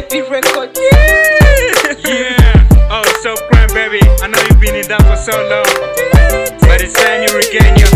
JP Record. Yeah. Oh, so grand, baby. I know you've been in that for so long, but it's time you regain your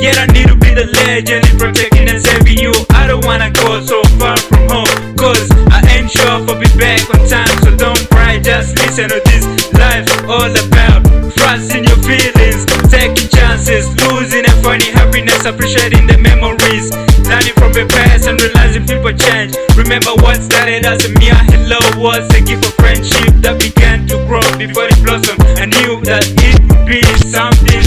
yet I need to be the legend in protecting and saving you. I don't wanna go so far from home, cause I ain't sure if I'll be back on time. So don't cry, just listen to this. Life's all about trusting your feelings, taking chances, losing and finding happiness, appreciating the memories, learning from the past and realizing people change. Remember what started as a mere hello was a gift of friendship that began to grow before it blossomed. I knew that it would be something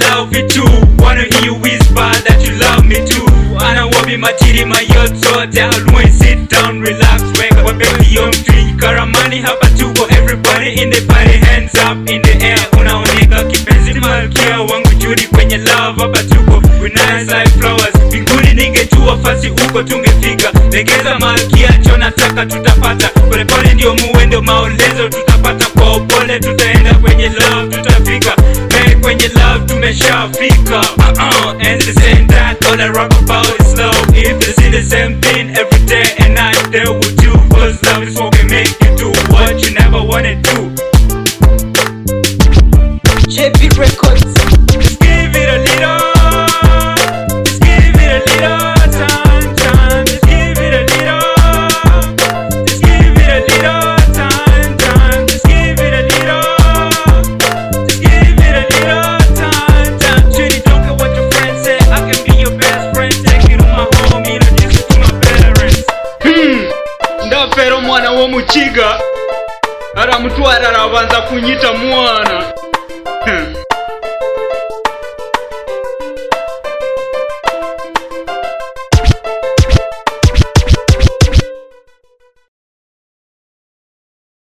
love me too Wanna hear whisper that you love me too. And I will be my chili, my yacht, so always sit down, relax, baby, young tree. Karamani hapa tuko, everybody in the party, hands up in the air. Unaoneka kipenzi, malkia wangu juri kwenye love hapa tuko, nice like flowers. Mbinguni ningejua fasi huko tungefika. Legeza malkia, chonataka tutapata. Polepole ndio muwendo, maolezo tutapata kwa upole, tutaenda kwenye love, tutafika. Tumeshafika. Uh-uh, and the same that all I rap about is love. If they see the same thing every day and night, they will do. Cause love is what can make you do what you never wanna do. muchiga aramutwara arabanza kunyita mwana.